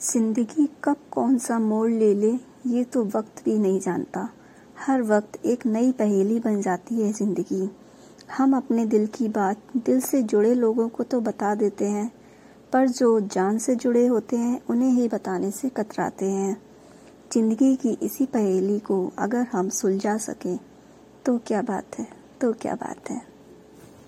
ज़िंदगी कब कौन सा मोड़ ले ले, ये तो वक्त भी नहीं जानता। हर वक्त एक नई पहेली बन जाती है ज़िंदगी। हम अपने दिल की बात, दिल से जुड़े लोगों को तो बता देते हैं, पर जो जान से जुड़े होते हैं, उन्हें ही बताने से कतराते हैं। ज़िंदगी की इसी पहेली को अगर हम सुलझा सकें तो क्या बात है तो क्या बात है।